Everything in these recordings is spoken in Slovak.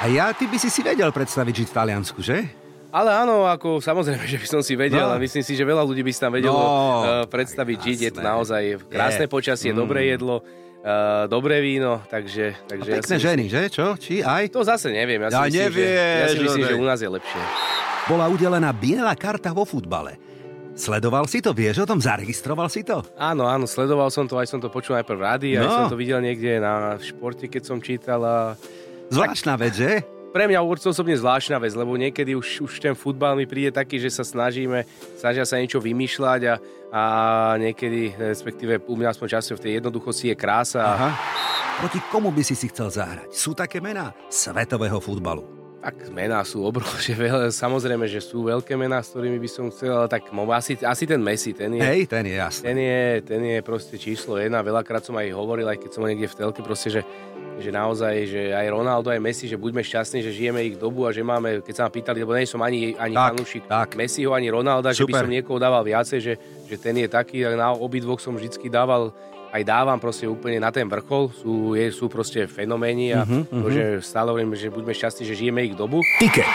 A ja, ty by si si vedel predstaviť žiť v Taliansku, že? Ale áno, ako samozrejme, že by som si vedel no. a myslím si, že veľa ľudí by si tam vedelo no, uh, predstaviť žiť. Je to naozaj krásne je. počasie, mm. dobré jedlo, uh, dobré víno, takže... takže a pekné ja ženy, že? Čo? Či aj? To zase neviem. Ja, ja si myslím, neviem, že, ja si myslím, že u nás je lepšie. Bola udelená biela karta vo futbale. Sledoval si to, vieš o tom, zaregistroval si to? Áno, áno, sledoval som to, aj som to počul najprv v rádi, no. aj som to videl niekde na športe, keď som čítal a... Zvláštna vec, že? pre mňa osobne zvláštna vec, lebo niekedy už, už ten futbal mi príde taký, že sa snažíme, snažia sa niečo vymýšľať a, a niekedy, respektíve u mňa aspoň často v tej jednoduchosti je krása. Aha. Proti komu by si si chcel zahrať? Sú také mená svetového futbalu. Tak mená sú obrovské, samozrejme, že sú veľké mená, s ktorými by som chcel, ale tak asi, asi ten Messi, ten je... Hej, ten je jasný. Ten je, ten je proste číslo jedna, veľakrát som aj hovoril, aj keď som niekde v telke, proste, že že naozaj, že aj Ronaldo, aj Messi, že buďme šťastní, že žijeme ich dobu a že máme, keď sa ma pýtali, lebo nie som ani, ani tak, fanúšik tak. Messiho, ani Ronalda, Super. že by som niekoho dával viacej, že, že ten je taký, a na obidvoch som vždycky dával aj dávam proste úplne na ten vrchol, sú, je, sú proste fenoméni a uh-huh, uh-huh. že stále hovorím, že buďme šťastní, že žijeme ich dobu. Ticket.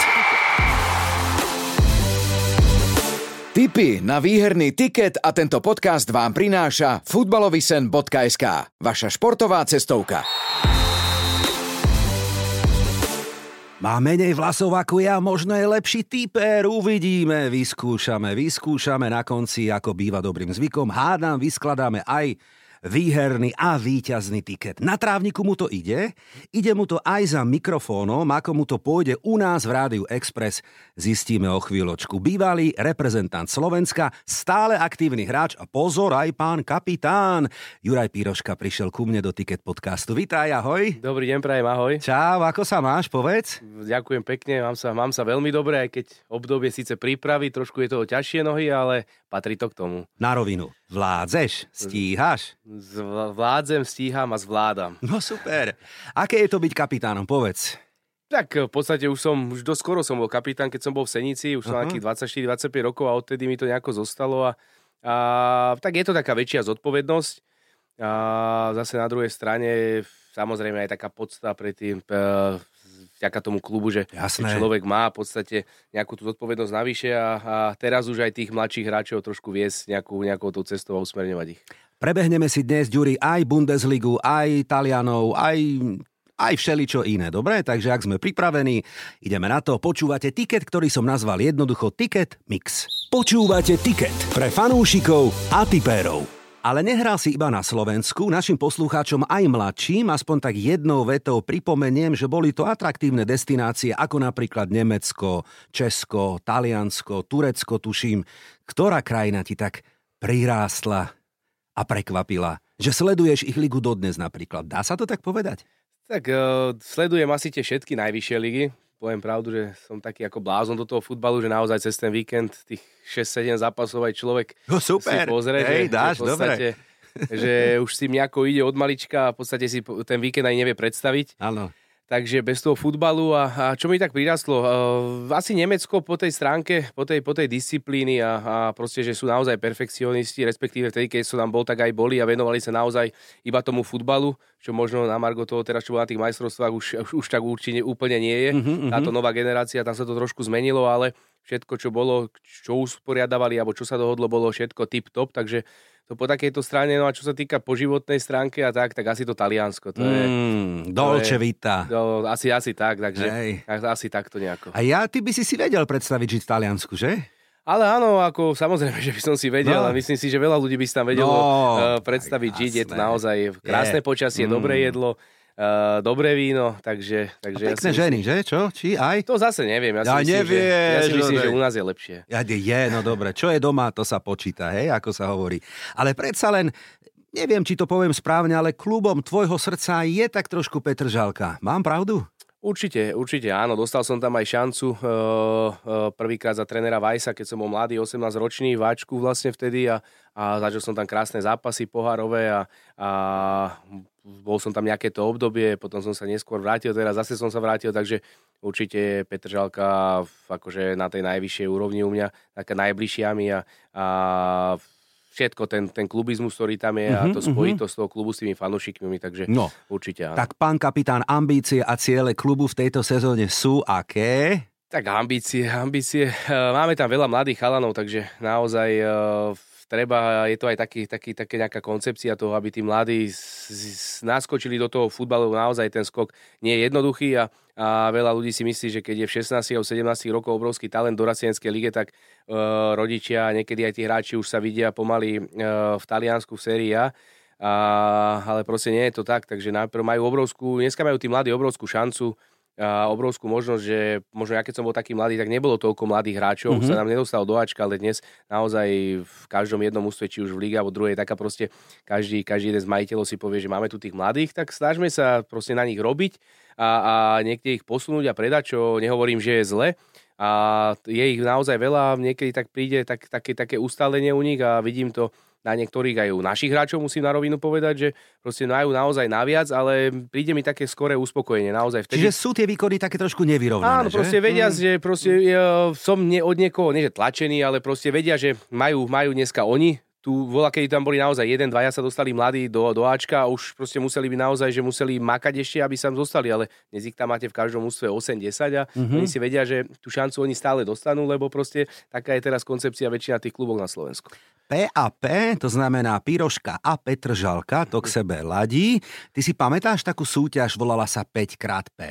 Tipy na výherný tiket a tento podcast vám prináša futbalovisen.sk, vaša športová cestovka. Má menej vlasov ako ja, možno je lepší typer, uvidíme, vyskúšame, vyskúšame na konci, ako býva dobrým zvykom, hádam, vyskladáme aj výherný a výťazný tiket. Na trávniku mu to ide, ide mu to aj za mikrofónom, ako mu to pôjde u nás v Rádiu Express, zistíme o chvíľočku. Bývalý reprezentant Slovenska, stále aktívny hráč a pozor aj pán kapitán. Juraj Píroška prišiel ku mne do Ticket podcastu. Vítaj, ahoj. Dobrý deň, prajem, ahoj. Čau, ako sa máš, povedz? Ďakujem pekne, mám sa, mám sa veľmi dobre, aj keď obdobie síce prípravy, trošku je toho ťažšie nohy, ale patrí to k tomu. Na rovinu. Vládzeš? Stíhaš? Vládzem, stíham a zvládam. No super. Aké je to byť kapitánom? Povedz. Tak v podstate už som, už dosť skoro som bol kapitán, keď som bol v Senici, už som uh-huh. nejakých 24-25 rokov a odtedy mi to nejako zostalo a, a tak je to taká väčšia zodpovednosť. A zase na druhej strane samozrejme aj taká podsta pre tým vďaka tomu klubu, že Jasné. človek má v podstate nejakú tú zodpovednosť navyše a, a teraz už aj tých mladších hráčov trošku viesť nejakú, nejakou tú cestou a usmerňovať ich. Prebehneme si dnes, Ďuri, aj Bundesligu, aj Talianov, aj aj všeličo iné, dobre? Takže ak sme pripravení, ideme na to. Počúvate tiket, ktorý som nazval jednoducho Ticket Mix. Počúvate tiket pre fanúšikov a tipérov. Ale nehral si iba na Slovensku, našim poslucháčom aj mladším, aspoň tak jednou vetou pripomeniem, že boli to atraktívne destinácie ako napríklad Nemecko, Česko, Taliansko, Turecko, tuším. Ktorá krajina ti tak prirástla a prekvapila? Že sleduješ ich ligu dodnes napríklad. Dá sa to tak povedať? Tak uh, sledujem asi tie všetky najvyššie ligy poviem pravdu, že som taký ako blázon do toho futbalu, že naozaj cez ten víkend tých 6-7 zápasov aj človek no, super. si pozrie, Hej, dáš, podstate, že už si nejako ide od malička a v podstate si ten víkend aj nevie predstaviť. Áno takže bez toho futbalu a, a čo mi tak prirastlo, uh, asi Nemecko po tej stránke, po tej, po tej disciplíny a, a proste, že sú naozaj perfekcionisti, respektíve vtedy, keď som tam bol, tak aj boli a venovali sa naozaj iba tomu futbalu, čo možno na Margo toho teraz, čo bolo na tých majstrovstvách, už, už, už tak určite úplne nie je. Mm-hmm. Táto nová generácia, tam sa to trošku zmenilo, ale všetko, čo bolo, čo usporiadavali, alebo čo sa dohodlo, bolo všetko tip-top, takže to po takejto strane, no a čo sa týka po životnej stránke a tak, tak asi to Taliansko. To je, mm, Dolce Vita. Do, asi, asi tak, takže Hej. asi takto nejako. A ja, ty by si si vedel predstaviť žiť v Taliansku, že? Ale áno, ako samozrejme, že by som si vedel no. a myslím si, že veľa ľudí by si tam vedelo no, uh, predstaviť žiť. Je to naozaj krásne je. počasie, mm. dobré jedlo Uh, dobré víno, takže... takže a pekné ja ženy, že? Čo? Či aj? To zase neviem. Ja, ja si myslím, neviem, že, ja si myslím, že u nás je lepšie. Ja, je, no dobre. Čo je doma, to sa počíta, hej, ako sa hovorí. Ale predsa len, neviem, či to poviem správne, ale klubom tvojho srdca je tak trošku Petr Žalka. Mám pravdu? Určite, určite áno. Dostal som tam aj šancu uh, uh, prvýkrát za trénera Vajsa, keď som bol mladý, 18 ročný, váčku vlastne vtedy a, a zažil som tam krásne zápasy pohárové a, a bol som tam nejaké to obdobie, potom som sa neskôr vrátil, teraz zase som sa vrátil, takže určite Petr Žalka akože na tej najvyššej úrovni u mňa, taká najbližšia mi a, a všetko, ten, ten klubizmus, ktorý tam je uh-huh, a to mhm, spojitosť uh-huh. toho klubu s tými fanúšikmi, takže no. určite áno. Tak pán kapitán, ambície a ciele klubu v tejto sezóne sú aké? Tak ambície, ambície. Máme tam veľa mladých chalanov, takže naozaj treba, je to aj taký, taký, také nejaká koncepcia toho, aby tí mladí naskočili do toho futbalu. Naozaj ten skok nie je jednoduchý a, a veľa ľudí si myslí, že keď je v 16 alebo 17 rokov obrovský talent do Racienskej lige, tak uh, rodičia, niekedy aj tí hráči už sa vidia pomaly uh, v Taliansku v sérii. A, ale proste nie je to tak, takže najprv majú obrovskú, dneska majú tí mladí obrovskú šancu a obrovskú možnosť, že možno ja keď som bol taký mladý, tak nebolo toľko mladých hráčov, mm-hmm. sa nám nedostalo do Ačka, ale dnes naozaj v každom jednom ústve, či už v Liga alebo druhej, taká proste každý, každý jeden z majiteľov si povie, že máme tu tých mladých, tak snažme sa proste na nich robiť a, a niekde ich posunúť a predať, čo nehovorím, že je zle, a je ich naozaj veľa, niekedy tak príde tak, také, také ustalenie u nich a vidím to na niektorých aj u našich hráčov musím na rovinu povedať, že proste majú naozaj naviac, ale príde mi také skoré uspokojenie. Naozaj vtedy... Čiže sú tie výkony také trošku nevyrovnané, Áno, že? proste vedia, mm. že proste ja, som nie od niekoho, nie že tlačený, ale proste vedia, že majú, majú dneska oni tu vola, keď tam boli naozaj jeden, dvaja sa dostali mladí do, do Ačka a už proste museli by naozaj, že museli makať ešte, aby sa zostali, ale dnes ich tam máte v každom ústve 8-10 a mm-hmm. oni si vedia, že tú šancu oni stále dostanú, lebo proste taká je teraz koncepcia väčšina tých klubov na Slovensku. P a P, to znamená Piroška a Petržalka, to k sebe ladí. Ty si pamätáš takú súťaž, volala sa 5xP?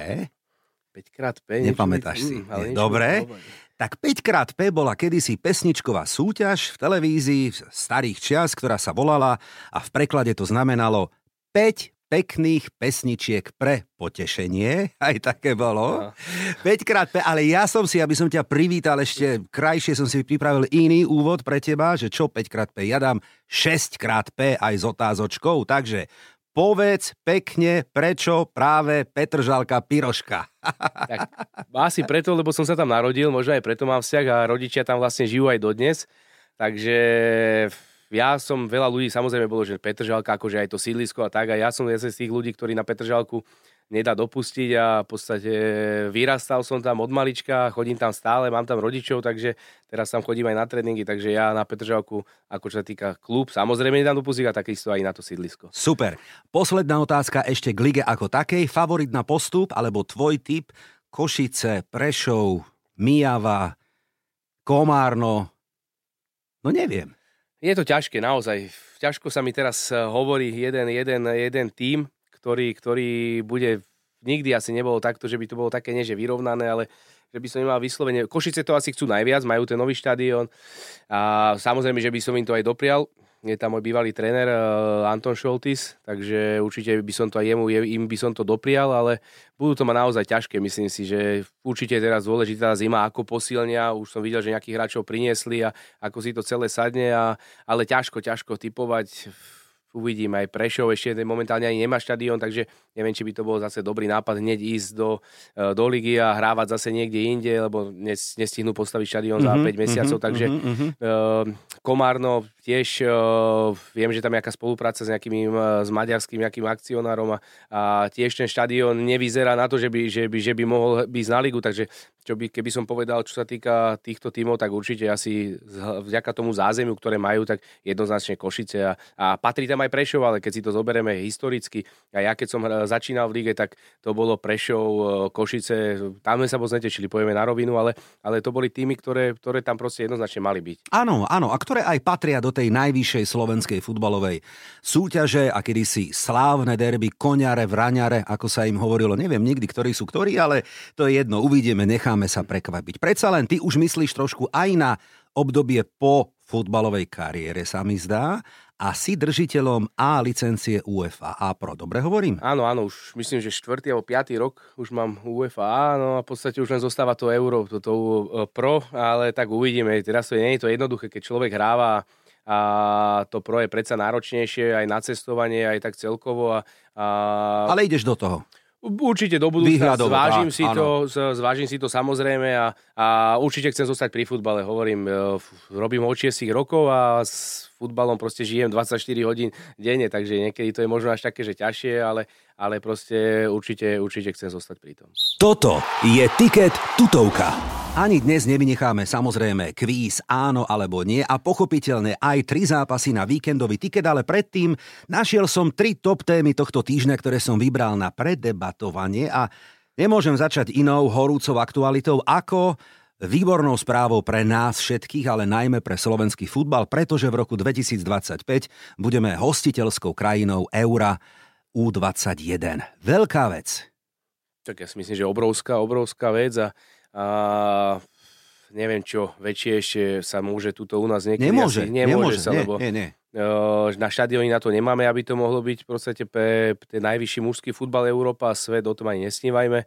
5xP? Nepamätáš si. Mm, ale Dobre. Tak 5xP bola kedysi pesničková súťaž v televízii v starých čias, ktorá sa volala a v preklade to znamenalo 5 pekných pesničiek pre potešenie, aj také bolo. No. 5 krát P, ale ja som si, aby som ťa privítal ešte krajšie, som si pripravil iný úvod pre teba, že čo 5 krát P, ja dám 6 krát P aj s otázočkou, takže povedz pekne, prečo práve Petržalka Piroška. Tak, asi preto, lebo som sa tam narodil, možno aj preto mám vzťah a rodičia tam vlastne žijú aj dodnes. Takže ja som, veľa ľudí samozrejme bolo, že Petržalka, akože aj to sídlisko a tak, a ja som jeden z tých ľudí, ktorí na Petržalku nedá dopustiť a v podstate vyrastal som tam od malička, chodím tam stále, mám tam rodičov, takže teraz tam chodím aj na tréningy, takže ja na Petržalku, ako čo sa týka klub, samozrejme nedám dopustiť a takisto aj na to sídlisko. Super. Posledná otázka ešte k lige ako takej. Favorit na postup alebo tvoj typ Košice, Prešov, Mijava, Komárno, no neviem. Je to ťažké, naozaj. Ťažko sa mi teraz eh, hovorí jeden, jeden, jeden tým, ktorý, ktorý bude nikdy asi nebolo takto, že by to bolo také nie vyrovnané, ale že by som nemal vyslovene. Košice to asi chcú najviac, majú ten nový štadión a samozrejme, že by som im to aj doprial je tam môj bývalý tréner uh, Anton Šoltis, takže určite by som to aj jemu, im by som to doprial, ale budú to mať naozaj ťažké. Myslím si, že určite je teraz dôležitá zima, ako posilnia. Už som videl, že nejakých hráčov priniesli a ako si to celé sadne, a, ale ťažko, ťažko typovať uvidím aj Prešov, ešte momentálne ani nemá štadión, takže neviem, či by to bol zase dobrý nápad hneď ísť do, e, do ligy a hrávať zase niekde inde, lebo nestihnú postaviť štadión mm-hmm, za 5 mhm, mesiacov, mm-hmm, takže mm-hmm. Uh, Komárno tiež uh, viem, že tam je nejaká spolupráca s nejakým uh, s maďarským nejakým akcionárom a, a tiež ten štadión nevyzerá na to, že by, že by, že by mohol byť na ligu, takže čo by, keby som povedal, čo sa týka týchto tímov, tak určite asi vďaka tomu zázemiu, ktoré majú, tak jednoznačne Košice a, a patrí tam aj Prešov, ale keď si to zoberieme historicky, a ja keď som začínal v lige, tak to bolo Prešov, Košice, tam sme sa moc netešili, povieme na rovinu, ale, ale to boli týmy, ktoré, ktoré tam proste jednoznačne mali byť. Áno, áno, a ktoré aj patria do tej najvyššej slovenskej futbalovej súťaže a kedysi slávne derby, koňare, vraňare, ako sa im hovorilo, neviem nikdy, ktorí sú ktorí, ale to je jedno, uvidíme, necháme sa prekvapiť. Predsa len ty už myslíš trošku aj na obdobie po futbalovej kariére, sa mi zdá a si držiteľom A licencie UEFA A Pro. Dobre hovorím? Áno, áno, už myslím, že 4. alebo 5. rok už mám UEFA A, no a v podstate už len zostáva to Euro, toto e, Pro, ale tak uvidíme. Teraz to nie je to jednoduché, keď človek hráva a to pro je predsa náročnejšie aj na cestovanie, aj tak celkovo. A, a... Ale ideš do toho. Určite do budúcna zvážim, si to, zvážim si to samozrejme a, a určite chcem zostať pri futbale. Hovorím, e, robím od 6 rokov a futbalom proste žijem 24 hodín denne, takže niekedy to je možno až také, že ťažšie, ale, ale proste určite, určite chcem zostať pri tom. Toto je Tiket tutovka. Ani dnes nevynecháme samozrejme kvíz áno alebo nie a pochopiteľne aj tri zápasy na víkendový tiket, ale predtým našiel som tri top témy tohto týždňa, ktoré som vybral na predebatovanie a nemôžem začať inou horúcou aktualitou ako výbornou správou pre nás všetkých, ale najmä pre slovenský futbal, pretože v roku 2025 budeme hostiteľskou krajinou Eura U21. Veľká vec. Tak ja si myslím, že obrovská, obrovská vec a a neviem čo, väčšie ešte sa môže tuto u nás niekedy nemôže, asi, nemôže, nemôže sa, nie, lebo nie, nie. na štadióni na to nemáme, aby to mohlo byť v podstate pre ten najvyšší mužský futbal Európa a svet, o tom ani nesnívajme.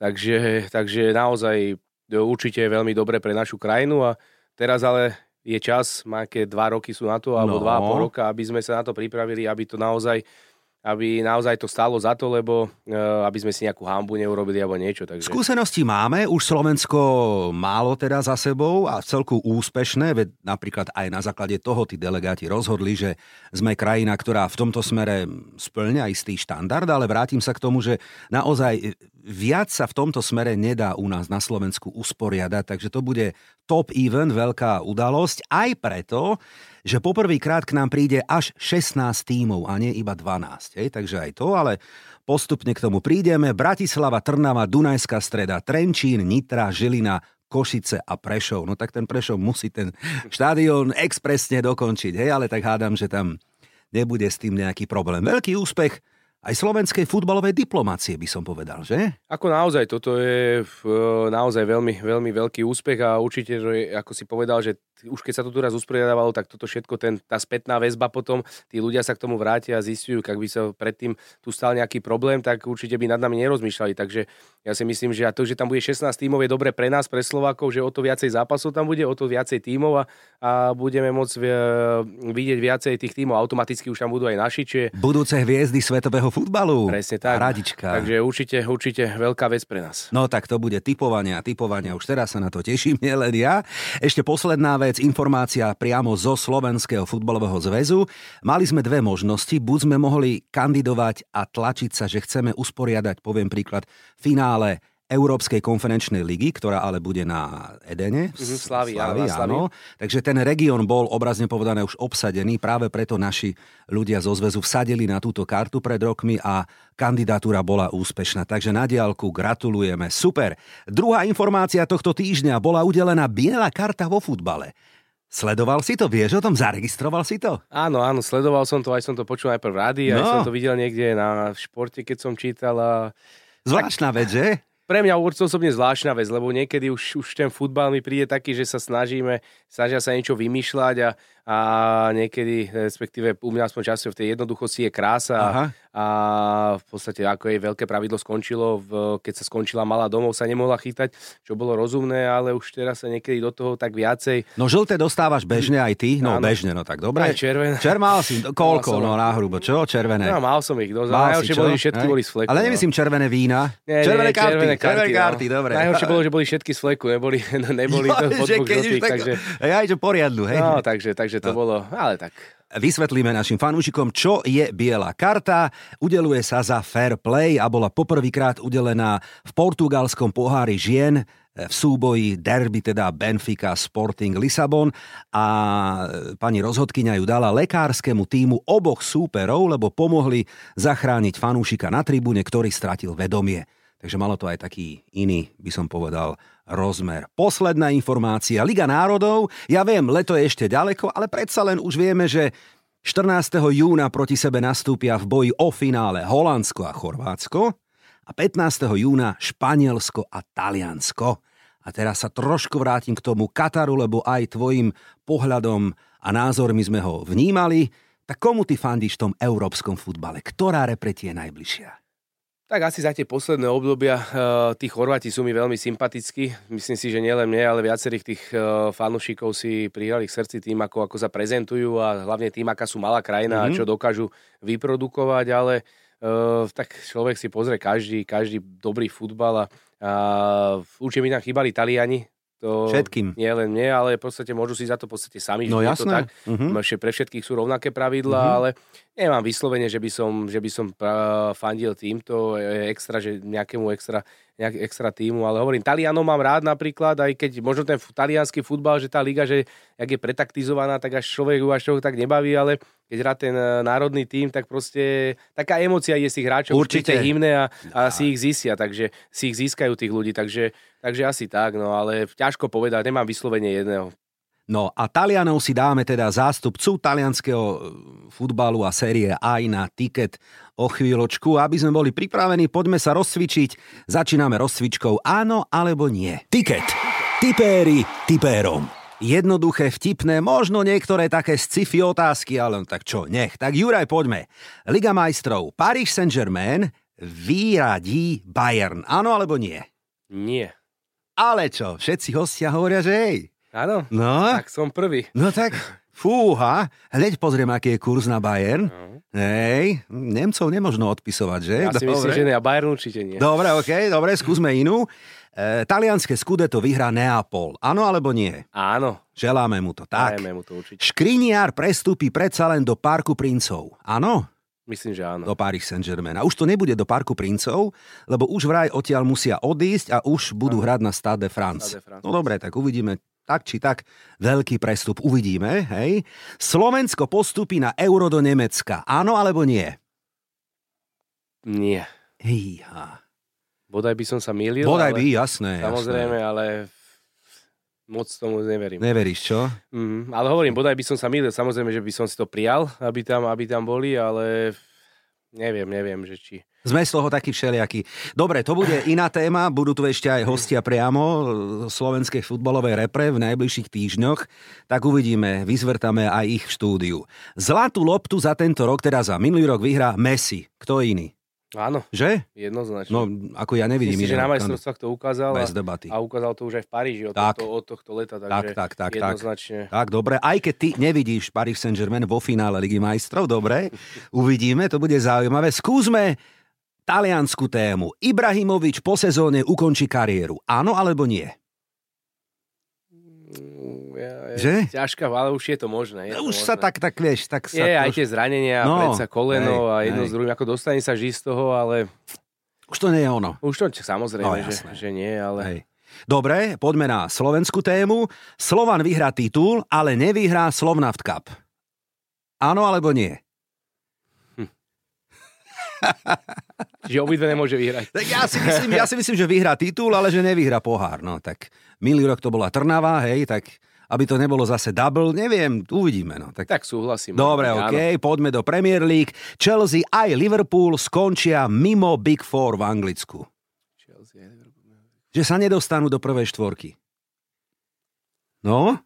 Takže, takže naozaj určite je veľmi dobre pre našu krajinu a teraz ale je čas, má aké dva roky sú na to, alebo no. dva a pol roka, aby sme sa na to pripravili, aby to naozaj aby naozaj to stálo za to, lebo e, aby sme si nejakú hambu neurobili alebo niečo. Takže... Skúsenosti máme, už Slovensko málo teda za sebou a celku úspešné, veď napríklad aj na základe toho tí delegáti rozhodli, že sme krajina, ktorá v tomto smere splňa istý štandard, ale vrátim sa k tomu, že naozaj viac sa v tomto smere nedá u nás na Slovensku usporiadať, takže to bude top event, veľká udalosť, aj preto, že poprvýkrát k nám príde až 16 tímov a nie iba 12. Hej? Takže aj to, ale postupne k tomu prídeme. Bratislava, Trnava, Dunajská streda, Trenčín, Nitra, Žilina, Košice a Prešov. No tak ten Prešov musí ten štádion expresne dokončiť, hej, ale tak hádam, že tam nebude s tým nejaký problém. Veľký úspech aj slovenskej futbalovej diplomácie, by som povedal, že? Ako naozaj, toto je naozaj veľmi, veľmi veľký úspech a určite, že ako si povedal, že už keď sa to tu raz usporiadávalo, tak toto všetko, ten, tá spätná väzba potom, tí ľudia sa k tomu vrátia a zistujú, ak by sa predtým tu stal nejaký problém, tak určite by nad nami nerozmýšľali. Takže ja si myslím, že a to, že tam bude 16 tímov, je dobre pre nás, pre Slovákov, že o to viacej zápasov tam bude, o to viacej tímov a, a budeme môcť e, vidieť viacej tých tímov. Automaticky už tam budú aj naši. Čiže... Budúce hviezdy svetového futbalu. Presne tak. Radička. Takže určite, určite veľká vec pre nás. No tak to bude typovanie a typovanie. Už teraz sa na to teším, nielen ja. Ešte posledná vec vec, informácia priamo zo Slovenského futbalového zväzu. Mali sme dve možnosti. Buď sme mohli kandidovať a tlačiť sa, že chceme usporiadať, poviem príklad, finále Európskej konferenčnej ligy, ktorá ale bude na Edene. Mm-hmm, Slavy, áno. Takže ten región bol obrazne povedané už obsadený, práve preto naši ľudia zo zväzu vsadili na túto kartu pred rokmi a kandidatúra bola úspešná. Takže na diálku gratulujeme. Super. Druhá informácia tohto týždňa bola udelená biela karta vo futbale. Sledoval si to? Vieš o tom? Zaregistroval si to? Áno, áno, sledoval som to, aj som to počul najprv v rádi, no. aj som to videl niekde na športe, keď som čítal a... Zvláštna vec, že? Pre mňa osobne zvláštna vec, lebo niekedy už, už ten futbal mi príde taký, že sa snažíme, snažia sa niečo vymýšľať a, a niekedy, respektíve u mňa aspoň často v tej jednoduchosti je krása Aha a v podstate ako jej veľké pravidlo skončilo, v, keď sa skončila malá domov, sa nemohla chytať, čo bolo rozumné, ale už teraz sa niekedy do toho tak viacej. No žlté dostávaš bežne aj ty? No Áno. bežne, no tak dobre. Aj červené. Čer mal si, koľko, no náhrubo, čo? Červené. No mal som ich dosť. Najhoršie boli všetky boli z fleku. Ale nemyslím no. červené vína. Nie, červené nie, karty, červené karty, červené karty no. dobre. Najhoršie bolo, že boli všetky z fleku, neboli, neboli jo, to podbuch žltých, takže... Aj čo poriadnu, hej. No, takže, takže to no. bolo, ale tak Vysvetlíme našim fanúšikom, čo je biela karta. Udeluje sa za fair play a bola poprvýkrát udelená v portugalskom pohári žien v súboji derby, teda Benfica Sporting Lisabon a pani rozhodkyňa ju dala lekárskému týmu oboch súperov, lebo pomohli zachrániť fanúšika na tribúne, ktorý stratil vedomie. Takže malo to aj taký iný, by som povedal, rozmer. Posledná informácia. Liga národov. Ja viem, leto je ešte ďaleko, ale predsa len už vieme, že 14. júna proti sebe nastúpia v boji o finále Holandsko a Chorvátsko a 15. júna Španielsko a Taliansko. A teraz sa trošku vrátim k tomu Kataru, lebo aj tvojim pohľadom a názormi sme ho vnímali. Tak komu ty fandíš v tom európskom futbale? Ktorá repretie je najbližšia? Tak asi za tie posledné obdobia uh, tí Chorváti sú mi veľmi sympatickí. Myslím si, že nielen mne, ale viacerých tých uh, fanúšikov si prihrali k srdci tým, ako, ako sa prezentujú a hlavne tým, aká sú malá krajina mm-hmm. a mhm. čo dokážu vyprodukovať, ale uh, tak človek si pozrie každý, každý dobrý futbal a, a určite mi tam chýbali Taliani, To Všetkým. Nie len mne, ale v podstate môžu si za to v podstate sami. No jasné. To tak. Ešte pre všetkých sú rovnaké pravidlá, Mhm. ale nemám vyslovene, že by som, že by som fandil týmto extra, že nejakému extra, nejak extra týmu, ale hovorím, Talianov mám rád napríklad, aj keď možno ten talianský futbal, že tá liga, že jak je pretaktizovaná, tak až človek až toho tak nebaví, ale keď hrá ten e, národný tým, tak proste taká emocia je z tých hráčov Určite. hymne a, a si ich zisia, takže si ich získajú tých ľudí, takže, takže asi tak, no ale ťažko povedať, nemám vyslovene jedného. No a Talianov si dáme teda zástupcu talianského e, futbalu a série aj na tiket o chvíľočku. Aby sme boli pripravení, poďme sa rozcvičiť. Začíname rozcvičkou áno alebo nie. Tiket. Tipéri tipérom. Jednoduché, vtipné, možno niektoré také sci-fi otázky, ale no tak čo, nech. Tak Juraj, poďme. Liga majstrov. Paris Saint-Germain vyradí Bayern. Áno alebo nie? Nie. Ale čo, všetci hostia hovoria, že hej. Áno, No, tak som prvý. No tak, fúha, hneď pozriem, aký je kurz na Bayern. No. Hej, Nemcov nemožno odpisovať, že? Ja si myslím, že nie, a Bayern určite nie. Dobre, ok, dobre, skúsme inú. E, talianské to vyhrá Neapol. Áno alebo nie? Áno, Želáme mu to. Tak. dajme mu to určite. Škriniar prestúpi predsa len do Parku princov. Áno? Myslím, že áno. Do Paris Saint-Germain. A už to nebude do Parku princov, lebo už vraj odtiaľ musia odísť a už budú hrať na Stade de France. Stade de France. No dobre, tak uvidíme tak či tak veľký prestup. Uvidíme, hej. Slovensko postupí na euro do Nemecka. Áno alebo nie? Nie. Hýha. Bodaj by som sa mýlil, Bodaj by, jasné. samozrejme, jasné. ale moc tomu neverím. Neveríš, čo? Mm, ale hovorím, bodaj by som sa mýlil, samozrejme, že by som si to prijal, aby tam, aby tam boli, ale neviem, neviem, že či... Sme z toho takí všelijakí. Dobre, to bude iná téma. Budú tu ešte aj hostia priamo z slovenskej futbalovej repre v najbližších týždňoch. Tak uvidíme, vyzvrtame aj ich v štúdiu. Zlatú loptu za tento rok, teda za minulý rok vyhrá Messi. Kto iný? Áno, Že? jednoznačne. No, ako ja nevidím Myslím, že na majstrovstvách to ukázal a, Bez debaty. a ukázal to už aj v Paríži od, Tak. tohto, od tohto leta, Tak, takže tak, tak, tak. jednoznačne. Tak, dobre. Aj keď ty nevidíš Paris Saint-Germain vo finále Ligy majstrov, dobre. Uvidíme, to bude zaujímavé. Skúsme taliansku tému. Ibrahimovič po sezóne ukončí kariéru. Áno alebo nie? Je Že? Ťažká, ale už je to možné. Je to Už sa možné. tak, tak vieš, tak sa... Je aj troš- tie zranenia, No, predsa koleno hej, a jedno hej. z druhým, ako dostane sa žiť z toho, ale Už to nie je ono. už to samozrejme, No, že, jasné. že nie, ale Hej. Dobre, poďme na slovenskú tému. Slovan vyhrá titul, ale nevyhrá Slovnaft Cup. Áno alebo nie? čiže obidve nemôže vyhrať. Tak ja si myslím, ja si myslím že vyhrá titul, ale že nevyhrá pohár. No tak minulý rok to bola Trnava, hej, tak aby to nebolo zase double, neviem, uvidíme. No. Tak, Tak súhlasím. Dobre, Áno. OK, poďme do Premier League. Chelsea aj Liverpool skončia mimo Big Four v Anglicku. Chelsea, Že sa nedostanú do prvej štvorky. No?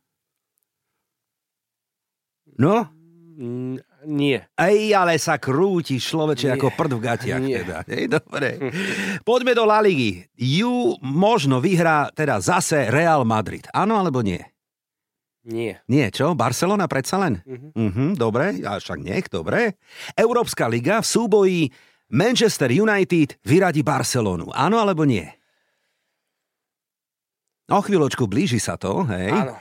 No? Mm, nie. Ej, ale sa krúti človeče Nie. ako prd v gatiach Nie. teda. Ej, dobre. Poďme do La Ligy. Ju možno vyhrá teda zase Real Madrid. Áno alebo nie? Nie. Nie, čo? Barcelona predsa len? Mhm. Mhm, dobre, a však nech, dobre. Európska liga v súboji Manchester United vyradí Barcelonu. Áno alebo nie? O chvíľočku blíži sa to, hej? Áno.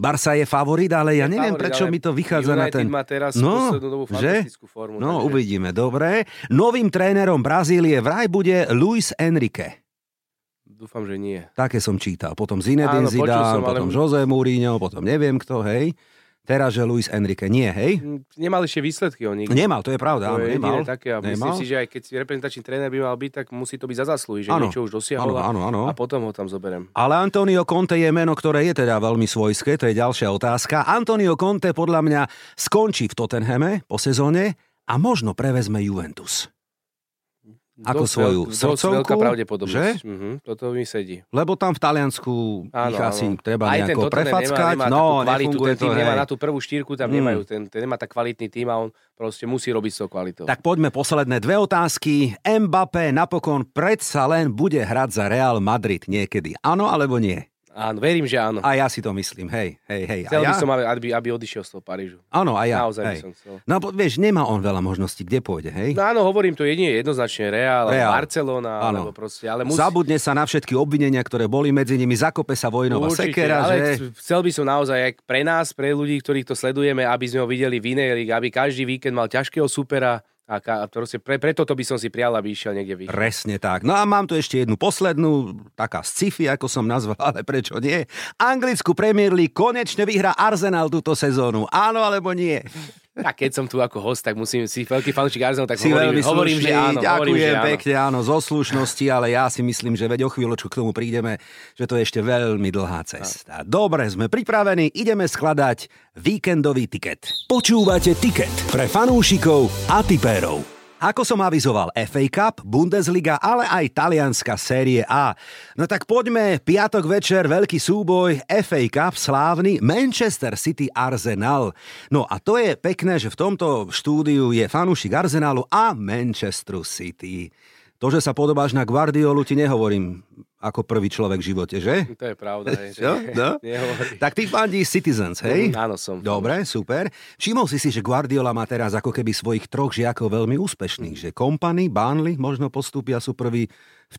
Barsa je favorit, ale ja Je neviem, favorit, prečo mi to vychádza na United ten... má teraz No, dobu že? formu. No, takže- uvidíme, dobre. Novým trénerom Brazílie vraj bude Luis Enrique. Dúfam, že nie. Také som čítal. Potom Zinedine Áno, Zidane, som, ale- potom José Mourinho, potom neviem kto, hej. Teraz, že Luis Enrique. Nie, hej? Nemal ešte výsledky on nikdy. Nemal, to je pravda, To áno, je nemal. také a myslím Nemal. si, že aj keď reprezentačný tréner by mal byť, tak musí to byť za zásluhy, že Áno. niečo už dosiahol Áno, a- áno, áno. a potom ho tam zoberiem. Ale Antonio Conte je meno, ktoré je teda veľmi svojské, to je ďalšia otázka. Antonio Conte podľa mňa skončí v Tottenhame po sezóne a možno prevezme Juventus. Ako Dosť svoju dosť srdcovku, veľká pravdepodobnosť. že? Mhm, toto mi sedí. Lebo tam v Taliansku Áno, ich asi áno. treba Aj nejako prefackať. Nemá, nemá no, kvalitu, ten tým to, nemá na tú prvú štírku, tam Mm. nemajú. Ten, ten nemá tak kvalitný tým a on proste musí robiť s tou kvalitou. Tak poďme posledné dve otázky. Mbappé napokon predsa len bude hrať za Real Madrid niekedy. Áno alebo nie? Áno, verím, že áno. A ja si to myslím, hej, hej, hej. Chcel a by ja? som, aby, aby odišiel z toho Parížu. Áno, a ja. Naozaj by hej. som chcel. No vieš, nemá on veľa možností, kde pôjde, hej? No áno, hovorím to jedine jednoznačne Real, Real. Barcelona, Áno. alebo proste, ale musí... Zabudne sa na všetky obvinenia, ktoré boli medzi nimi, zakope sa vojnová Určite, sekera, ale že... ch- chcel by som naozaj aj pre nás, pre ľudí, ktorých to sledujeme, aby sme ho videli v inej aby každý víkend mal ťažkého supera a a proste pre, preto to by som si prijal, aby išiel niekde vyššie. Presne tak. No a mám tu ešte jednu poslednú, taká sci-fi, ako som nazval, ale prečo nie? Anglickú Premier League konečne vyhrá Arsenal túto sezónu. Áno alebo nie? A keď som tu ako host, tak musím si veľký fanúšik Arsenal, tak Si hovorím, hovorím, slušný, že áno. ďakujem hovorím, že áno. pekne, áno, zo slušnosti, ale ja si myslím, že veď o chvíľočku k tomu prídeme, že to je ešte veľmi dlhá cesta. Dobre, sme pripravení, ideme skladať víkendový tiket. Počúvate tiket pre fanúšikov a tipérov. Ako som avizoval, FA Cup, Bundesliga, ale aj talianská série A. No tak poďme, piatok večer, veľký súboj, FA Cup, slávny, Manchester City Arsenal. No a to je pekné, že v tomto štúdiu je fanúšik Arsenalu a Manchesteru City. To, že sa podobáš na Guardiolu, ti nehovorím ako prvý človek v živote, že? To je pravda. hej, Čo? No? Tak ty fandíš Citizens, hej? Mm, áno, som. Dobre, super. Všimol si si, že Guardiola má teraz ako keby svojich troch žiakov veľmi úspešných, že Company, Burnley možno postúpia, sú prví v,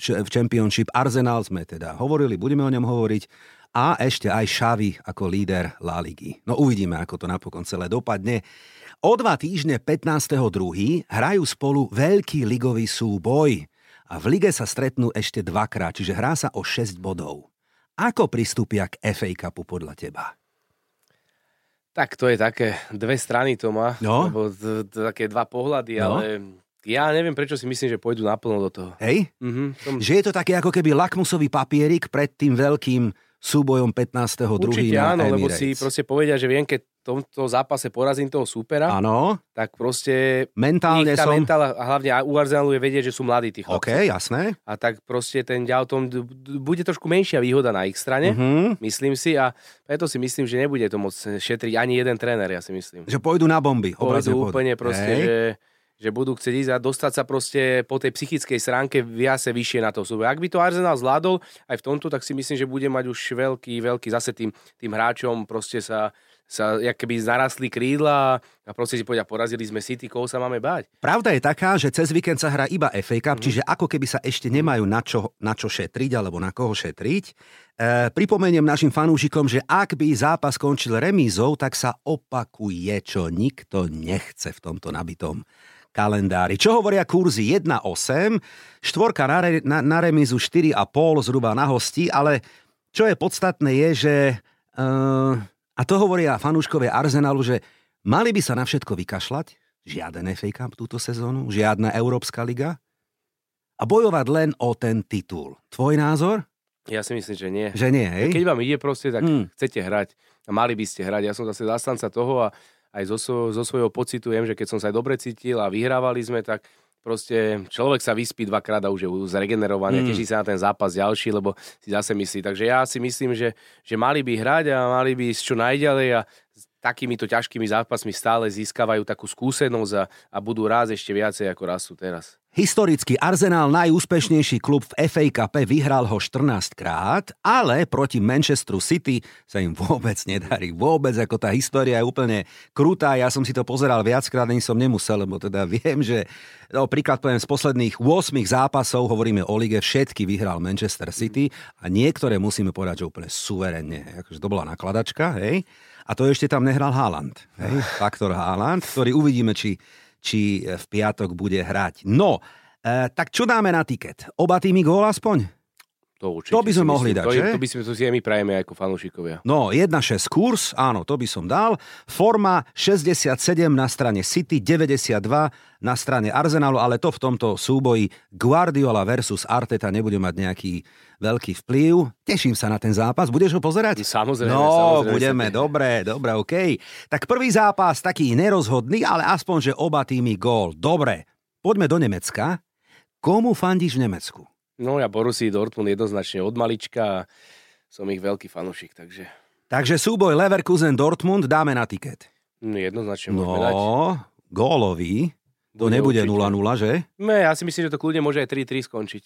v Championship, Arsenal sme teda hovorili, budeme o ňom hovoriť a ešte aj Xavi ako líder La Ligy. No uvidíme, ako to napokon celé dopadne. O dva týždne 15.2. hrajú spolu veľký ligový súboj a v lige sa stretnú ešte dvakrát, čiže hrá sa o 6 bodov. Ako pristúpia k FA Cupu podľa teba? Tak to je také, dve strany to má, No. lebo d- d- také dva pohľady, No. ale ja neviem, prečo si myslím, že pôjdu naplno do toho. Hej? Mhm, som, Že je to také ako keby lakmusový papierik pred tým veľkým súbojom 15. určite áno, lebo Emirates. si proste povedia, že viem, keď tomto zápase porazím toho súpera, Áno, tak proste mentálne tá som... mentála, a hlavne u Arsenalu je vedieť, že sú mladí tí OK, chlapci. jasné. A tak proste ten ďal tom bude trošku menšia výhoda na ich strane, Mhm. myslím si, a preto si myslím, že nebude to môcť šetriť ani jeden tréner, ja si myslím. Že pôjdu na bomby. Pôjdu úplne proste, Hej. že, že budú chcieť ísť a dostať sa proste po tej psychickej stránke viacej vyššie na to súboj. Ak by to Arsenal zvládol aj v tomto, tak si myslím, že bude mať už veľký, veľký zase tým, tým hráčom proste sa, sa keby narastli krídla a proste si povedia, porazili sme City, koho sa máme báť. Pravda je taká, že cez víkend sa hrá iba FA. Cup, čiže ako keby sa ešte nemajú na čo, na čo šetriť alebo na koho šetriť. E, pripomeniem našim fanúšikom, že ak by zápas skončil remízou, tak sa opakuje, čo nikto nechce v tomto nabitom kalendári. Čo hovoria kurzy 1,8, štvorka na, re, na, na remízu 4,5 zhruba na hosti, ale čo je podstatné je, že e, a to hovoria fanúškovia Arsenalu, že mali by sa na všetko vykašľať, žiaden FA Cup túto sezónu, žiadna Európska liga a bojovať len o ten titul. Tvoj názor? Ja si myslím, že nie. Že nie, hej? Keď vám ide proste, tak Mm. chcete hrať. A mali by ste hrať. Ja som zase zastanca toho a aj zo, zo svojho pocitu viem, že keď som sa aj dobre cítil a vyhrávali sme, tak proste človek sa vyspí dvakrát a už je zregenerovaný, Mm. teší sa na ten zápas ďalší, lebo si zase myslí. Takže ja si myslím, že, že mali by hrať a mali by ísť čo najďalej a s takýmito ťažkými zápasmi stále získavajú takú skúsenosť a, a budú rásť ešte viacej ako rastú teraz. Historicky Arsenal, najúspešnejší klub v FA Cup, vyhral ho 14 krát, ale proti Manchesteru City sa im vôbec nedarí. Vôbec, ako tá história je úplne krutá. Ja som si to pozeral viackrát, ani som nemusel, lebo teda viem, že no, príklad poviem z posledných 8 zápasov, hovoríme o lige, všetky vyhral Manchester City a niektoré musíme povedať, že úplne suverenne. Akože to bola nakladačka, hej? A to ešte tam nehral Haaland, hej? Faktor Haaland, ktorý uvidíme, či či v piatok bude hrať. No, e, tak čo dáme na tiket? Oba týmy gól aspoň? To, určite To by sme mohli myslím. dať, to, že? To by sme to si aj my prajeme ako fanúšikovia. No, 1-6 kurz, áno, to by som dal. Forma 67 na strane City, 92 na strane Arsenalu, ale to v tomto súboji Guardiola versus Arteta nebude mať nejaký veľký vplyv. Teším sa na ten zápas. Budeš ho pozerať? Samozrejme, No, samozrejme. budeme, dobre, dobre, OK. Tak prvý zápas taký nerozhodný, ale aspoň, že oba týmy gól. Dobre, poďme do Nemecka. Komu fandíš v Nemecku? No ja Borussii Dortmund jednoznačne od malička a som ich veľký fanúšik, takže Takže súboj Leverkusen-Dortmund dáme na tiket. no, jednoznačne môžeme dať. No, gólový. To Bude nebude určite. 0-0, že? Ne, ja si myslím, že to kľudne môže aj 3-3 skončiť.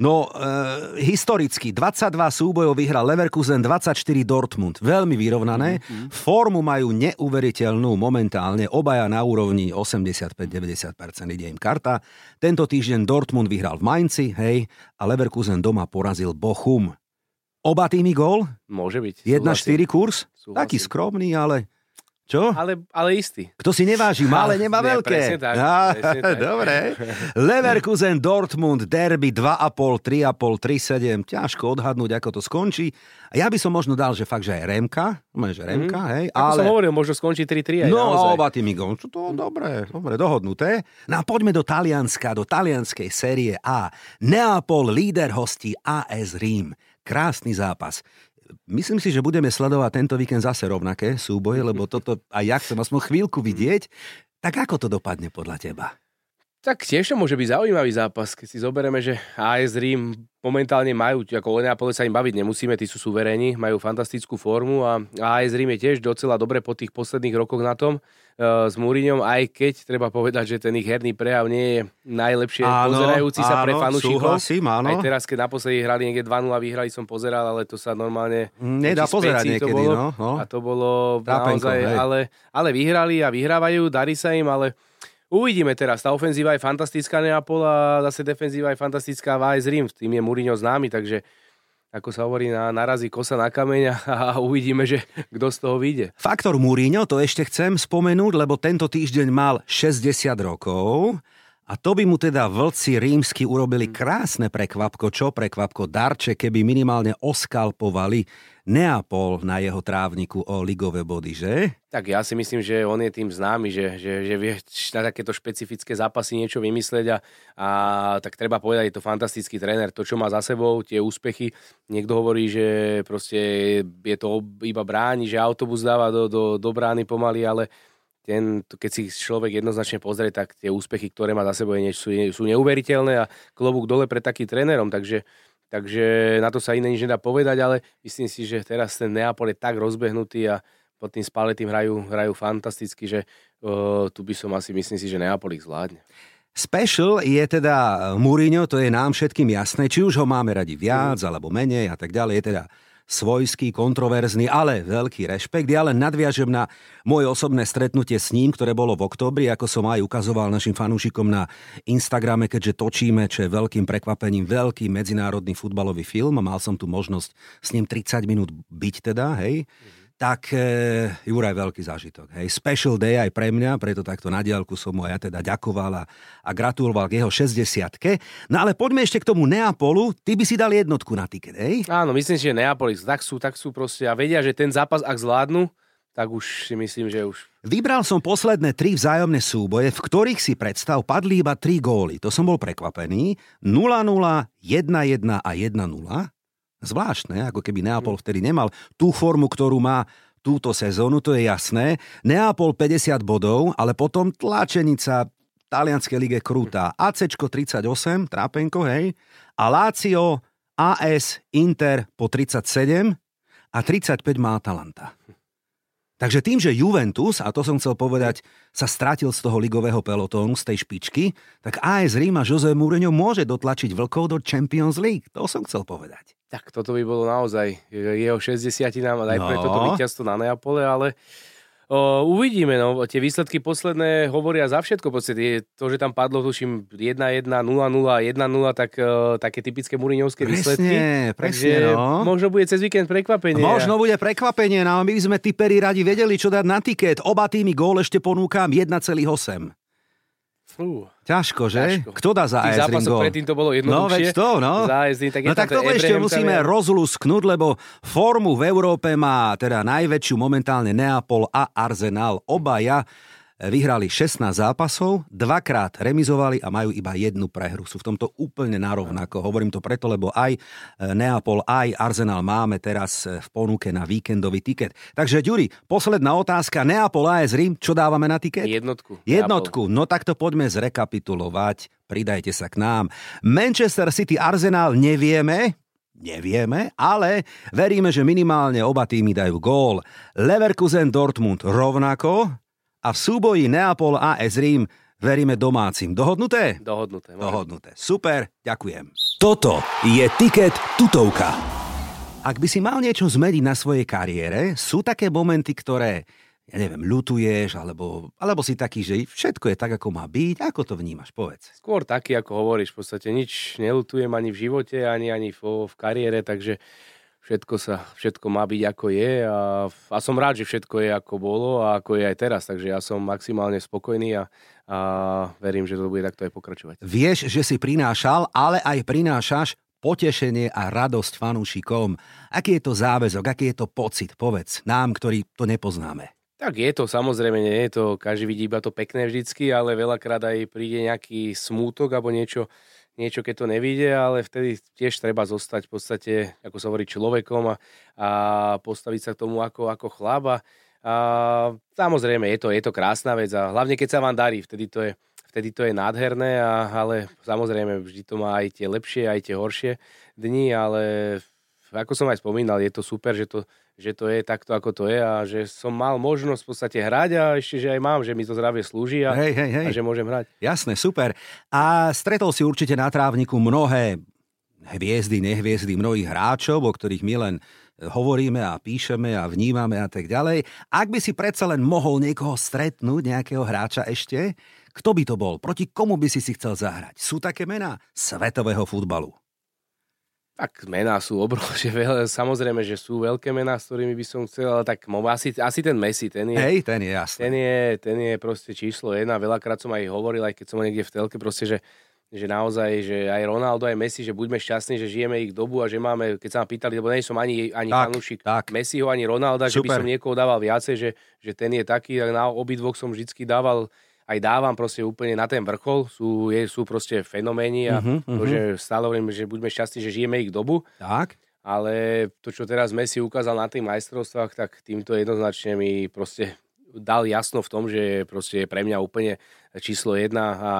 No, e, historicky 22 súbojov vyhral Leverkusen, 24 Dortmund. Veľmi vyrovnané. Mhm, Formu majú neuveriteľnú momentálne. Obaja na úrovni 85-90% ide im karta. Tento týždeň Dortmund vyhral v Mainci, hej, a Leverkusen doma porazil Bochum. Oba týmy gól? Môže byť. 1-4 kurz? Súhlasím. Taký skromný, ale... Čo? Ale, ale istý. Kto si neváži, malé nemá Nie, veľké. presne tak, Á, presne tak. Dobre. Leverkusen, Dortmund, derby 2,5, 3,5, 3,7. Ťažko odhadnúť, ako to skončí. Ja by som možno dal, že fakt, že aj Remka. Že Remka, hej. Mhm. Ako ale... som hovoril, možno skončí 3-3 aj No naozaj. a oba tými. Čo to dobre, dobre, dohodnuté. No a poďme do Talianska, do talianskej série A. Neapol, líder hostí AS Rím. Krásny zápas. Myslím si, že budeme sledovať tento víkend zase rovnaké súboje, lebo toto aj ja chcem aspoň chvíľku vidieť. Tak ako to dopadne podľa teba? Tak tiež to môže byť zaujímavý zápas, keď si zoberieme, že AS Rím momentálne majú, ako o Neapole sa im baviť nemusíme, tí sú suveréni, majú fantastickú formu a AS Rím je tiež docela dobre po tých posledných rokoch na tom s Múriňom, aj keď treba povedať, že ten ich herný prejav nie je najlepšie pozerajúci sa pre fanúšikov. súhlasím, áno. Aj teraz, keď naposledy hrali niekde 2-0 vyhrali, som pozeral, ale to sa normálne... Nedá proti pozerať niekedy, bolo, no, no. A to bolo Trápenko, naozaj... hej. Ale, ale vyhrali a vyhrávajú, darí sa im, ale uvidíme teraz. Tá ofenzíva je fantastická Neapol a zase defenzíva je fantastická v AS Rím. Tým je Mourinho známy, takže ako sa hovorí, na, narazí kosa na kameň a, uvidíme, že kto z toho vyjde. Faktor Mourinho, to ešte chcem spomenúť, lebo tento týždeň mal 60 rokov a to by mu teda vlci rímsky urobili krásne prekvapko, čo prekvapko, darče, keby minimálne oskalpovali Neapol na jeho trávniku o ligové body, že? Tak ja si myslím, že on je tým známy, že, že, že vie na takéto špecifické zápasy niečo vymyslieť a, a tak treba povedať, je to fantastický tréner, to čo má za sebou, tie úspechy. Niekto hovorí, že proste je to iba bráni, že autobus dáva do, do, do brány pomaly, ale ten, keď si človek jednoznačne pozrie, tak tie úspechy, ktoré má za sebou, sú, sú neuveriteľné a klobúk dole pred takým trénerom, takže Takže na to sa iné nič nedá povedať, ale myslím si, že teraz ten Neapol je tak rozbehnutý a pod tým Spalletým hrajú, hrajú fantasticky, že uh, tu by som asi, myslím si, že Neapol ich zvládne. Special je teda Mourinho, to je nám všetkým jasné, či už ho máme radi viac alebo menej a tak ďalej, je teda svojský, kontroverzný, ale veľký rešpekt. Ja len nadviažem na moje osobné stretnutie s ním, ktoré bolo v oktobri, ako som aj ukazoval našim fanúšikom na Instagrame, keďže točíme, čo je veľkým prekvapením, veľký medzinárodný futbalový film mal som tu možnosť s ním 30 minút byť teda, hej. Tak e, Juraj veľký zážitok. Hej. Special day aj pre mňa, preto takto na diálku som mu ja teda ďakoval a, a gratuloval k jeho 60 No ale poďme ešte k tomu Neapolu. Ty by si dal jednotku na tiket, hej? Áno, myslím si, že Neapolis tak sú, tak sú proste a vedia, že ten zápas, ak zvládnu, tak už si myslím, že už Vybral som posledné tri vzájomné súboje, v ktorých si predstav padli iba tri góly. To som bol prekvapený. 0-0, 1-1 a 1-0. Zvláštne, ako keby Neapol vtedy nemal tú formu, ktorú má túto sezónu, to je jasné. Neapol 50 bodov, ale potom tlačenica talianskej lige krúta. AC 38, trápenko, hej. A Lazio, AS, Inter po 37 a 35 má Atalanta. Takže tým, že Juventus, a to som chcel povedať, sa stratil z toho ligového pelotónu, z tej špičky, tak AS Rím a Jose Mourinho môže dotlačiť vlkov do Champions League. To som chcel povedať. Tak toto by bolo naozaj jeho 60 nám aj No. toto víťazstvo na Neapole, ale o, uvidíme. No. Tie výsledky posledné hovoria za všetko. V podstate to, že tam padlo, tuším, 1-1, 0-0, 1-0, tak o, také typické Muriňovské výsledky. Presne, presne, Takže no. možno bude cez víkend prekvapenie. Možno bude prekvapenie, no my by sme typeri radi vedeli, čo dať na tiket. Oba týmy gól ešte ponúkam 1,8. Fú. Ťažko, že? Ťažko. Kto dá za AS zápasov gól? predtým to bolo No jednoduchšie. veď to, no. Za AS Rím, tak no tak to ešte musíme je. rozlusknúť, lebo formu v Európe má teda najväčšiu momentálne Neapol a Arsenal. Obaja vyhrali 16 zápasov, dvakrát remizovali a majú iba jednu prehru. Sú v tomto úplne narovnako. Hovorím to preto, lebo aj Neapol, aj Arsenal máme teraz v ponuke na víkendový tiket. Takže, Ďuri, posledná otázka. Neapol AS Rím, čo dávame na tiket? Jednotku. Jednotku. No tak to poďme zrekapitulovať. Pridajte sa k nám. Manchester City Arsenal nevieme, nevieme, ale veríme, že minimálne oba týmy dajú gól. Leverkusen Dortmund rovnako a v súboji Neapol a AS Rím veríme domácim. Dohodnuté? Dohodnuté. Môžem. Dohodnuté. Super, ďakujem. Toto je Tiket tutovka. Ak by si mal niečo zmeniť na svojej kariére, sú také momenty, ktoré ja neviem, ľutuješ, alebo, alebo si taký, že všetko je tak, ako má byť. Ako to vnímaš? Povedz. Skôr taký, ako hovoríš. V podstate nič nelutujem ani v živote, ani, ani v, v kariére, takže všetko, sa, všetko má byť, ako je. A, a som rád, že všetko je, ako bolo a ako je aj teraz. Takže ja som maximálne spokojný a, a verím, že to bude takto aj pokračovať. Vieš, že si prinášal, ale aj prinášaš potešenie a radosť fanúšikom. Aký je to záväzok, aký je to pocit? Povedz nám, ktorí to nepoznáme. Tak je to, samozrejme, nie je to, každý vidí iba to pekné vždycky, ale veľakrát aj príde nejaký smútok alebo niečo, niečo keď to nevíde, ale vtedy tiež treba zostať v podstate, ako sa hovorí, človekom a, a postaviť sa k tomu ako, ako chlaba. A samozrejme, je to, je to krásna vec a hlavne keď sa vám darí, vtedy to je, vtedy to je nádherné, a, ale samozrejme vždy to má aj tie lepšie, aj tie horšie dni, ale ako som aj spomínal, je to super, že to, že to je takto, ako to je a že som mal možnosť v podstate hrať a ešte, že aj mám, že mi to zdravie slúži a, hej, hej, hej. a že môžem hrať. Jasné, super. A stretol si určite na trávniku mnohé hviezdy, nehviezdy, mnohých hráčov, o ktorých my len hovoríme a píšeme a vnímame a tak ďalej. Ak by si predsa len mohol niekoho stretnúť, nejakého hráča ešte, kto by to bol? Proti komu by si si chcel zahrať? Sú také mená svetového futbalu. Tak mená sú obrovské, samozrejme, že sú veľké mená, s ktorými by som chcel, ale tak asi, asi ten Messi, ten je, Hej, ten je jasný. Ten je, ten je proste číslo jedna, veľakrát som aj hovoril, aj keď som niekde v telke, proste, že, že naozaj, že aj Ronaldo, aj Messi, že buďme šťastní, že žijeme ich dobu a že máme, keď sa ma pýtali, lebo nie som ani, ani tak, fanúšik tak. Messiho, ani Ronalda, Super. že by som niekoho dával viacej, že, že ten je taký, tak na obidvoch som vždycky dával aj dávam proste úplne na ten vrchol, sú, je, sú proste fenoméni a uh-huh, uh-huh. to, že stále hovorím, že buďme šťastní, že žijeme ich dobu. Tak. Ale to, čo teraz Messi ukázal na tých majstrovstvách, tak týmto jednoznačne mi proste dal jasno v tom, že proste je pre mňa úplne číslo jedna a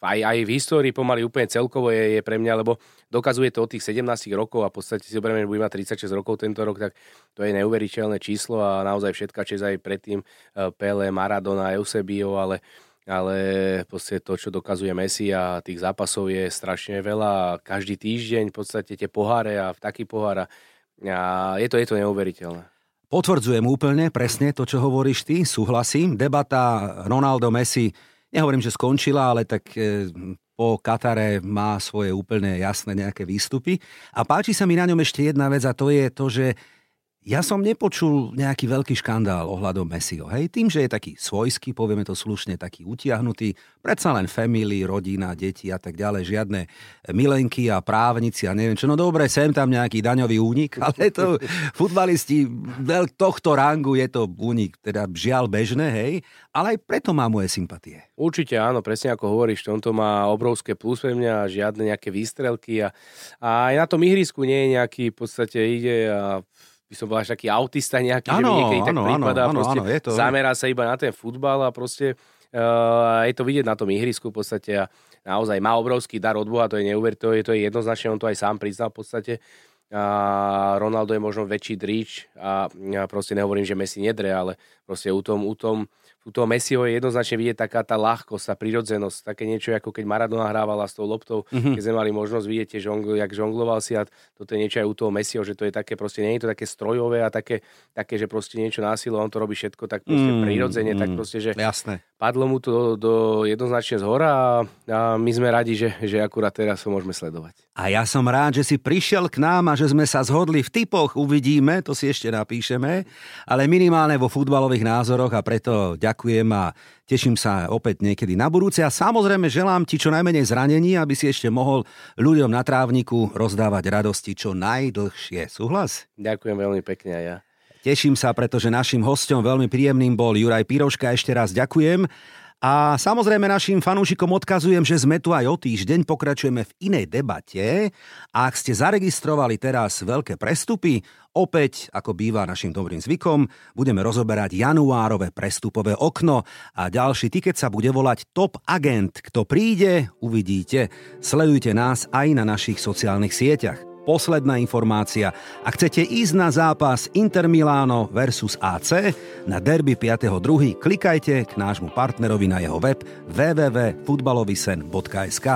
aj, aj v histórii pomaly úplne celkovo je, je pre mňa, lebo dokazuje to od tých 17 rokov a v podstate si zoberieme, že bude mať 36 rokov tento rok, tak to je neuveriteľné číslo a naozaj všetka čas aj predtým eh, Pele, Maradona, Eusebio, ale ale proste to, čo dokazuje Messi a tých zápasov je strašne veľa. Každý týždeň v podstate tie poháre a v taký pohár a je to, je to neuveriteľné. Potvrdzujem úplne presne to, čo hovoríš ty, súhlasím. Debata Ronaldo-Messi nehovorím, že skončila, ale tak e, po Katare má svoje úplne jasné nejaké výstupy. A páči sa mi na ňom ešte jedna vec a to je to, že ja som nepočul nejaký veľký škandál ohľadom Messiho. Hej, tým, že je taký svojský, povieme to slušne, taký utiahnutý, predsa len family, rodina, deti a tak ďalej, žiadne milenky a právnici a neviem čo. No dobre, sem tam nejaký daňový únik, ale to futbalisti tohto rangu je to únik, teda žiaľ bežné, hej, ale aj preto má moje sympatie. Určite áno, presne ako hovoríš, tomto má obrovské plus pre mňa, žiadne nejaké výstrelky a, a aj na tom ihrisku nie je nejaký, v podstate ide a by som bol až taký autista nejaký, ano, že mi niekedy tak prípada, ano, proste ano, je to, zamerá sa iba na ten futbal a proste uh, je to vidieť na tom ihrisku v podstate a naozaj má obrovský dar od Boha, to je neuver, to je, to je jednoznačne, on to aj sám priznal v podstate. A Ronaldo je možno väčší dríč a ja proste nehovorím, že Messi nedre, ale proste u tom, u tom u toho Messiho je jednoznačne vidieť taká tá ľahkosť, tá prirodzenosť, také niečo, ako keď Maradona hrávala s tou loptou, mm-hmm. keď sme mali možnosť vidieť, žongl, jak žongloval si a toto je niečo aj u toho Messiho, že to je také proste, nie je to také strojové a také, také že proste niečo násilo, on to robí všetko tak proste mm, prirodzene, mm, tak proste, že Jasné. padlo mu to do, do jednoznačne z hora a, a my sme radi, že, že akurát teraz ho môžeme sledovať. A ja som rád, že si prišiel k nám a že sme sa zhodli v typoch, uvidíme, to si ešte napíšeme, ale minimálne vo futbalových názoroch a preto ďakujem a teším sa opäť niekedy na budúce a samozrejme želám ti čo najmenej zranení, aby si ešte mohol ľuďom na trávniku rozdávať radosti čo najdlhšie. Súhlas? Ďakujem veľmi pekne aj ja. Teším sa, pretože našim hostom veľmi príjemným bol Juraj Piroška. Ešte raz ďakujem. A samozrejme našim fanúšikom odkazujem, že sme tu aj o týždeň, pokračujeme v inej debate. A ak ste zaregistrovali teraz veľké prestupy, opäť, ako býva našim dobrým zvykom, budeme rozoberať januárové prestupové okno a ďalší tiket sa bude volať Top Agent. Kto príde, uvidíte. Sledujte nás aj na našich sociálnych sieťach. Posledná informácia. Ak chcete ísť na zápas Inter Milano versus AC na derby 5.2., klikajte k nášmu partnerovi na jeho web www.futbalovisen.sk.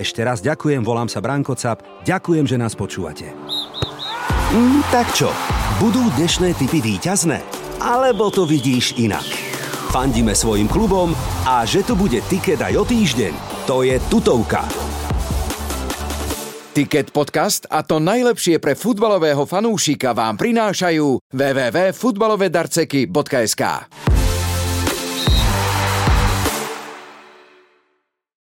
Ešte raz ďakujem, volám sa Branko Cap, ďakujem, že nás počúvate. Mm, tak čo, budú dnešné typy výťazné? Alebo to vidíš inak? Fandíme svojim klubom a že to bude tiket aj o týždeň, to je tutovka. Ticket podcast a to najlepšie pre futbalového fanúšika vám prinášajú www.futbalovedarceky.sk